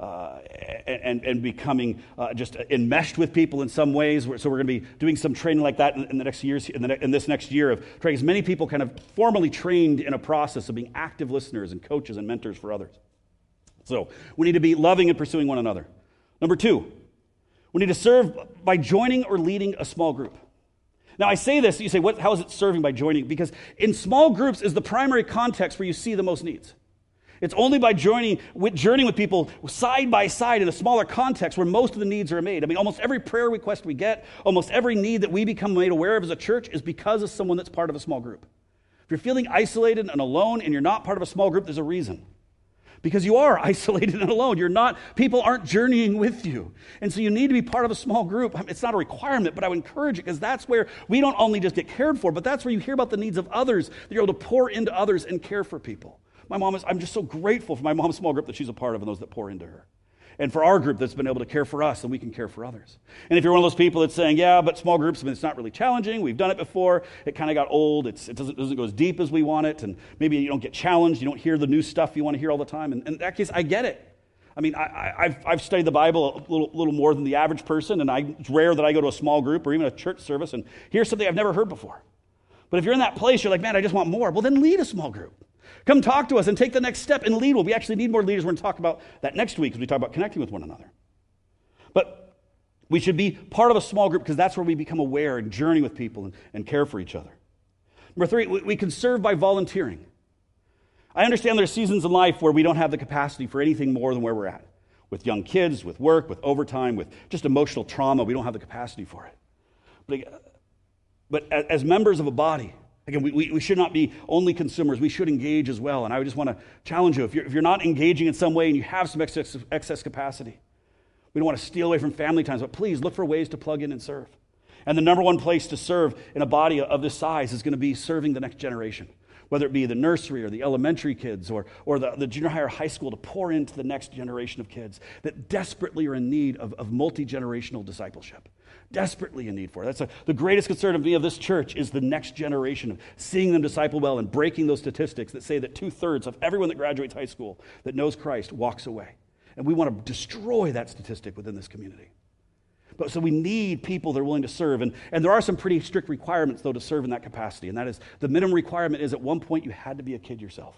uh, and, and becoming uh, just enmeshed with people in some ways. So we're going to be doing some training like that in, in the next years, in, the, in, this next year of training as many people kind of formally trained in a process of being active listeners and coaches and mentors for others. So we need to be loving and pursuing one another. Number two, we need to serve by joining or leading a small group. Now, I say this, you say, what, how is it serving by joining? Because in small groups is the primary context where you see the most needs. It's only by joining, with, journeying with people side by side in a smaller context where most of the needs are made. I mean, almost every prayer request we get, almost every need that we become made aware of as a church is because of someone that's part of a small group. If you're feeling isolated and alone and you're not part of a small group, there's a reason. Because you are isolated and alone. You're not, people aren't journeying with you. And so you need to be part of a small group. It's not a requirement, but I would encourage it because that's where we don't only just get cared for, but that's where you hear about the needs of others, that you're able to pour into others and care for people. My mom is, I'm just so grateful for my mom's small group that she's a part of and those that pour into her. And for our group that's been able to care for us and we can care for others. And if you're one of those people that's saying, yeah, but small groups, I mean, it's not really challenging. We've done it before. It kind of got old. It's, it doesn't, doesn't go as deep as we want it. And maybe you don't get challenged. You don't hear the new stuff you want to hear all the time. And in that case, I get it. I mean, I, have I've studied the Bible a little, little more than the average person, and I, it's rare that I go to a small group or even a church service and hear something I've never heard before. But if you're in that place, you're like, man, I just want more. Well, then lead a small group. Come talk to us and take the next step and lead. Well, we actually need more leaders. We're going to talk about that next week as we talk about connecting with one another. But we should be part of a small group because that's where we become aware and journey with people and, and care for each other. Number three, we, we can serve by volunteering. I understand there are seasons in life where we don't have the capacity for anything more than where we're at. With young kids, with work, with overtime, with just emotional trauma, we don't have the capacity for it. But, but as members of a body, Again, we, we, we, should not be only consumers. We should engage as well. And I just want to challenge you if you're, if you're not engaging in some way and you have some excess, excess capacity, we don't want to steal away from family times, but please look for ways to plug in and serve. And the number one place to serve in a body of this size is going to be serving the next generation, whether it be the nursery or the elementary kids or, or the, the junior high or high school to pour into the next generation of kids that desperately are in need of, of multi generational discipleship desperately in need for. That's a, the greatest concern of me of this church is the next generation of seeing them disciple well and breaking those statistics that say that two thirds of everyone that graduates high school that knows Christ walks away. And we want to destroy that statistic within this community. But so we need people that are willing to serve. And, and there are some pretty strict requirements, though, to serve in that capacity. And that is the minimum requirement is at one point you had to be a kid yourself.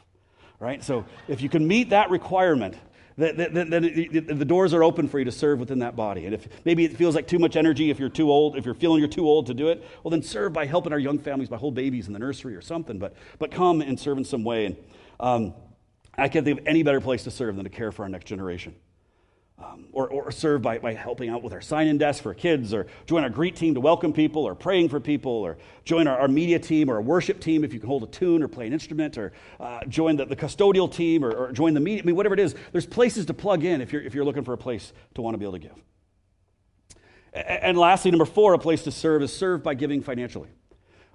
Right? So if you can meet that requirement, then, the doors are open for you to serve within that body. And if maybe it feels like too much energy if you're too old, if you're feeling you're too old to do it, well, then serve by helping our young families by hold babies in the nursery or something. But, but come and serve in some way. And um, I can't think of any better place to serve than to care for our next generation um, or, or serve by, by helping out with our sign in desk for kids, or join our greet team to welcome people, or praying for people, or join our, our media team or our worship team if you can hold a tune or play an instrument, or uh, join the, the custodial team, or, or join the media. I mean, whatever it is, there's places to plug in if you're, if you're looking for a place to want to be able to give. And lastly, number four, a place to serve is serve by giving financially.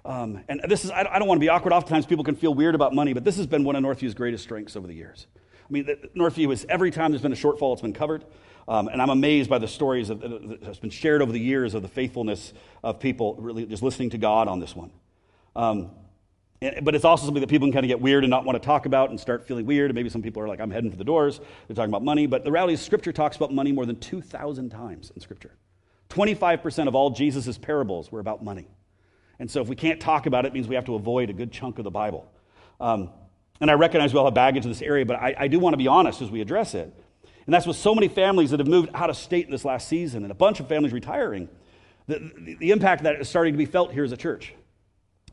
Um, and this is, I don't want to be awkward. Oftentimes people can feel weird about money, but this has been one of Northview's greatest strengths over the years. I mean, Northview is every time there's been a shortfall, it's been covered. Um, and I'm amazed by the stories that, that has been shared over the years of the faithfulness of people really just listening to God on this one. Um, and, but it's also something that people can kind of get weird and not want to talk about and start feeling weird. And maybe some people are like, I'm heading for the doors. They're talking about money. But the reality is, Scripture talks about money more than 2,000 times in Scripture. 25% of all Jesus' parables were about money. And so if we can't talk about it, it means we have to avoid a good chunk of the Bible. Um, and I recognize we all have baggage in this area, but I, I do want to be honest as we address it. And that's with so many families that have moved out of state in this last season and a bunch of families retiring. The, the, the impact that is starting to be felt here as a church.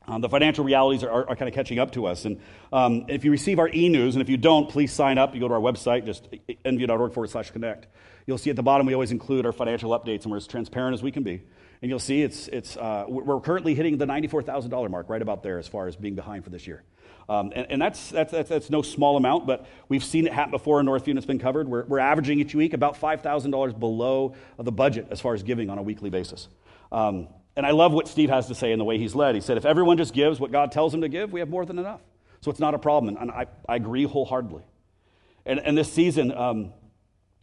Um, the financial realities are, are, are, kind of catching up to us. And um, if you receive our e news, and if you don't, please sign up. You go to our website, just nvu.org forward slash connect. You'll see at the bottom we always include our financial updates, and we're as transparent as we can be. And you'll see it's, it's, uh, we're currently hitting the $94,000 mark, right about there, as far as being behind for this year. Um, and, and that's, that's, that's, that's, no small amount, but we've seen it happen before in Northview and it's been covered. We're, we're averaging each week about $5,000 below the budget as far as giving on a weekly basis. Um, and I love what Steve has to say in the way he's led. He said, if everyone just gives what God tells them to give, we have more than enough. So it's not a problem. And I, I agree wholeheartedly. And, and this season, um,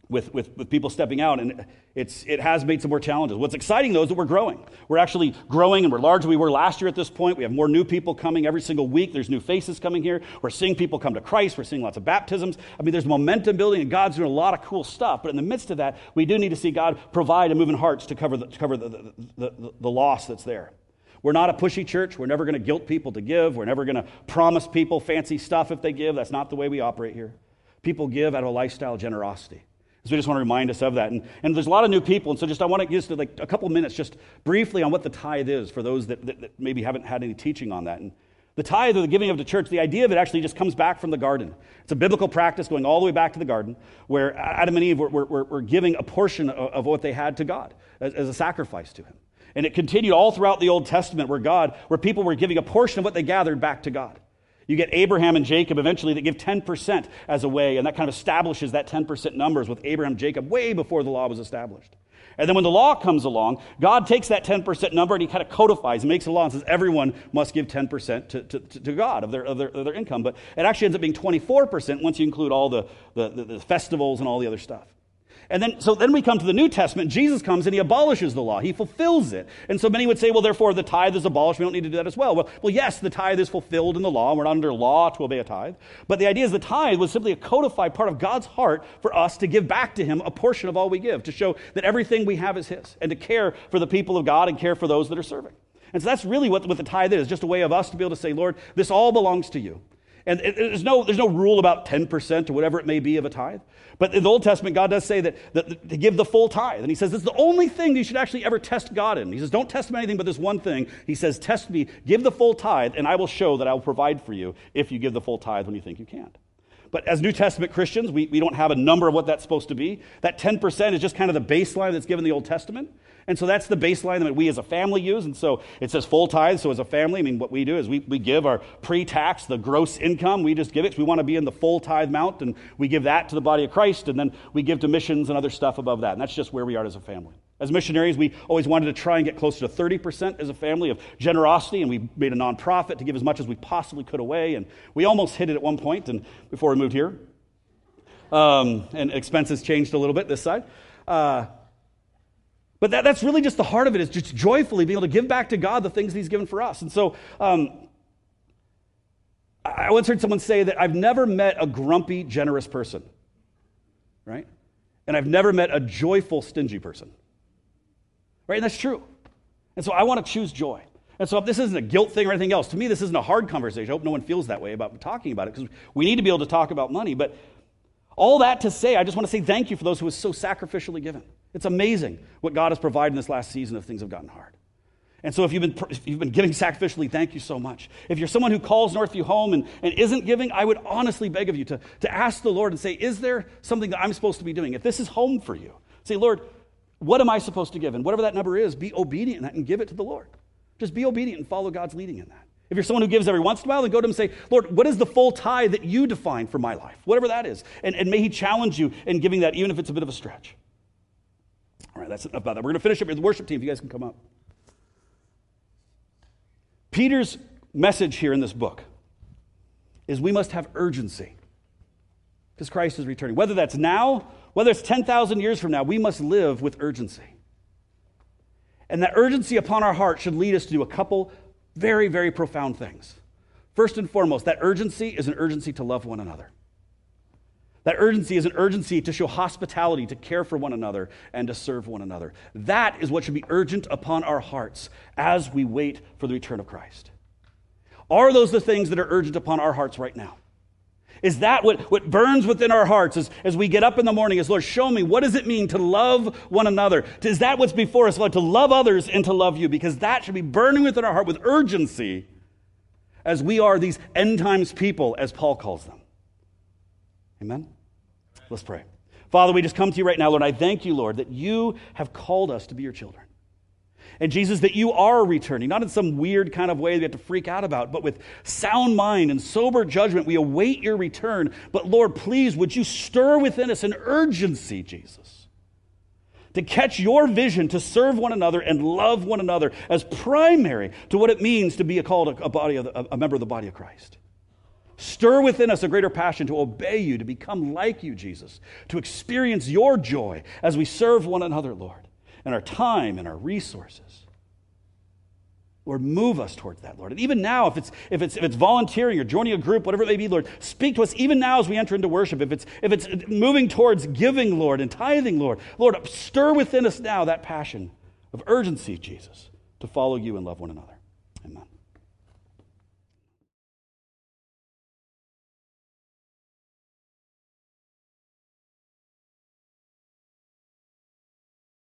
with, with, with people stepping out, and it's, it has made some more challenges. What's exciting, though, is that we're growing. We're actually growing, and we're larger than we were last year at this point. We have more new people coming every single week. There's new faces coming here. We're seeing people come to Christ. We're seeing lots of baptisms. I mean, there's momentum building, and God's doing a lot of cool stuff. But in the midst of that, we do need to see God provide and move in hearts to cover the, to cover the, the, the, the loss that's there. We're not a pushy church. We're never going to guilt people to give. We're never going to promise people fancy stuff if they give. That's not the way we operate here. People give out of a lifestyle of generosity. So we just want to remind us of that. And, and there's a lot of new people, and so just I want to just like a couple minutes just briefly on what the tithe is for those that, that, that maybe haven't had any teaching on that. And the tithe or the giving of the church, the idea of it actually just comes back from the garden. It's a biblical practice going all the way back to the garden where Adam and Eve were, were, were giving a portion of, of, what they had to God as, as a sacrifice to Him. And it continued all throughout the Old Testament where God, where people were giving a portion of what they gathered back to God. You get Abraham and Jacob eventually that give 10% as a way, and that kind of establishes that 10% numbers with Abraham Jacob way before the law was established. And then when the law comes along, God takes that 10% number and he kind of codifies and makes a law and says everyone must give 10% to, to, to God of their, of, their, of their income. But it actually ends up being 24% once you include all the, the, the festivals and all the other stuff. And then, so then we come to the New Testament. Jesus comes and he abolishes the law. He fulfills it. And so many would say, well, therefore the tithe is abolished. We don't need to do that as well. Well, well yes, the tithe is fulfilled in the law. We're not under law to obey a tithe. But the idea is the tithe was simply a codified part of God's heart for us to give back to him a portion of all we give, to show that everything we have is his, and to care for the people of God and care for those that are serving. And so that's really what, what the tithe is, just a way of us to be able to say, Lord, this all belongs to you. And there's no, there's no rule about 10% or whatever it may be of a tithe. But in the Old Testament, God does say that, that to give the full tithe. And he says, it's the only thing you should actually ever test God in. He says, don't test him anything but this one thing. He says, test me, give the full tithe, and I will show that I will provide for you if you give the full tithe when you think you can't. But as New Testament Christians, we, we don't have a number of what that's supposed to be. That 10% is just kind of the baseline that's given the Old Testament. And so that's the baseline that we as a family use. And so it says full tithe. So as a family, I mean, what we do is we, we give our pre tax, the gross income, we just give it. We want to be in the full tithe amount, and we give that to the body of Christ, and then we give to missions and other stuff above that. And that's just where we are as a family. As missionaries, we always wanted to try and get closer to 30% as a family of generosity, and we made a nonprofit to give as much as we possibly could away. And we almost hit it at one point, and before we moved here. Um, and expenses changed a little bit this side. Uh, but that, that's really just the heart of it is just joyfully being able to give back to God the things He's given for us. And so um, I once heard someone say that I've never met a grumpy, generous person, right? And I've never met a joyful, stingy person, right? And that's true. And so I want to choose joy. And so if this isn't a guilt thing or anything else, to me, this isn't a hard conversation. I hope no one feels that way about talking about it because we need to be able to talk about money. But all that to say, I just want to say thank you for those who have so sacrificially given. It's amazing what God has provided in this last season if things have gotten hard. And so if you've been, if you've been giving sacrificially, thank you so much. If you're someone who calls Northview home and, and isn't giving, I would honestly beg of you to, to ask the Lord and say, is there something that I'm supposed to be doing? If this is home for you, say, Lord, what am I supposed to give? And whatever that number is, be obedient in that and give it to the Lord. Just be obedient and follow God's leading in that. If you're someone who gives every once in a while, then go to him and say, Lord, what is the full tithe that you define for my life? Whatever that is. And, and may he challenge you in giving that, even if it's a bit of a stretch. All right, that's enough about that. We're going to finish up with the worship team, if you guys can come up. Peter's message here in this book is we must have urgency because Christ is returning. Whether that's now, whether it's 10,000 years from now, we must live with urgency. And that urgency upon our heart should lead us to do a couple very, very profound things. First and foremost, that urgency is an urgency to love one another. That urgency is an urgency to show hospitality, to care for one another, and to serve one another. That is what should be urgent upon our hearts as we wait for the return of Christ. Are those the things that are urgent upon our hearts right now? Is that what, what burns within our hearts as, as we get up in the morning? Is Lord, show me what does it mean to love one another? Is that what's before us, Lord, to love others and to love you? Because that should be burning within our heart with urgency as we are these end times people, as Paul calls them. Amen? Let's pray. Father, we just come to you right now, Lord. I thank you, Lord, that you have called us to be your children. And Jesus, that you are returning, not in some weird kind of way that we have to freak out about, but with sound mind and sober judgment, we await your return. But Lord, please, would you stir within us an urgency, Jesus, to catch your vision to serve one another and love one another as primary to what it means to be a called a, body of a member of the body of Christ. Stir within us a greater passion to obey you, to become like you, Jesus, to experience your joy as we serve one another, Lord, and our time and our resources. Lord, move us towards that, Lord. And even now, if it's, if it's, if it's volunteering or joining a group, whatever it may be, Lord, speak to us even now as we enter into worship. If it's, if it's moving towards giving, Lord, and tithing, Lord, Lord, stir within us now that passion of urgency, Jesus, to follow you and love one another. Amen.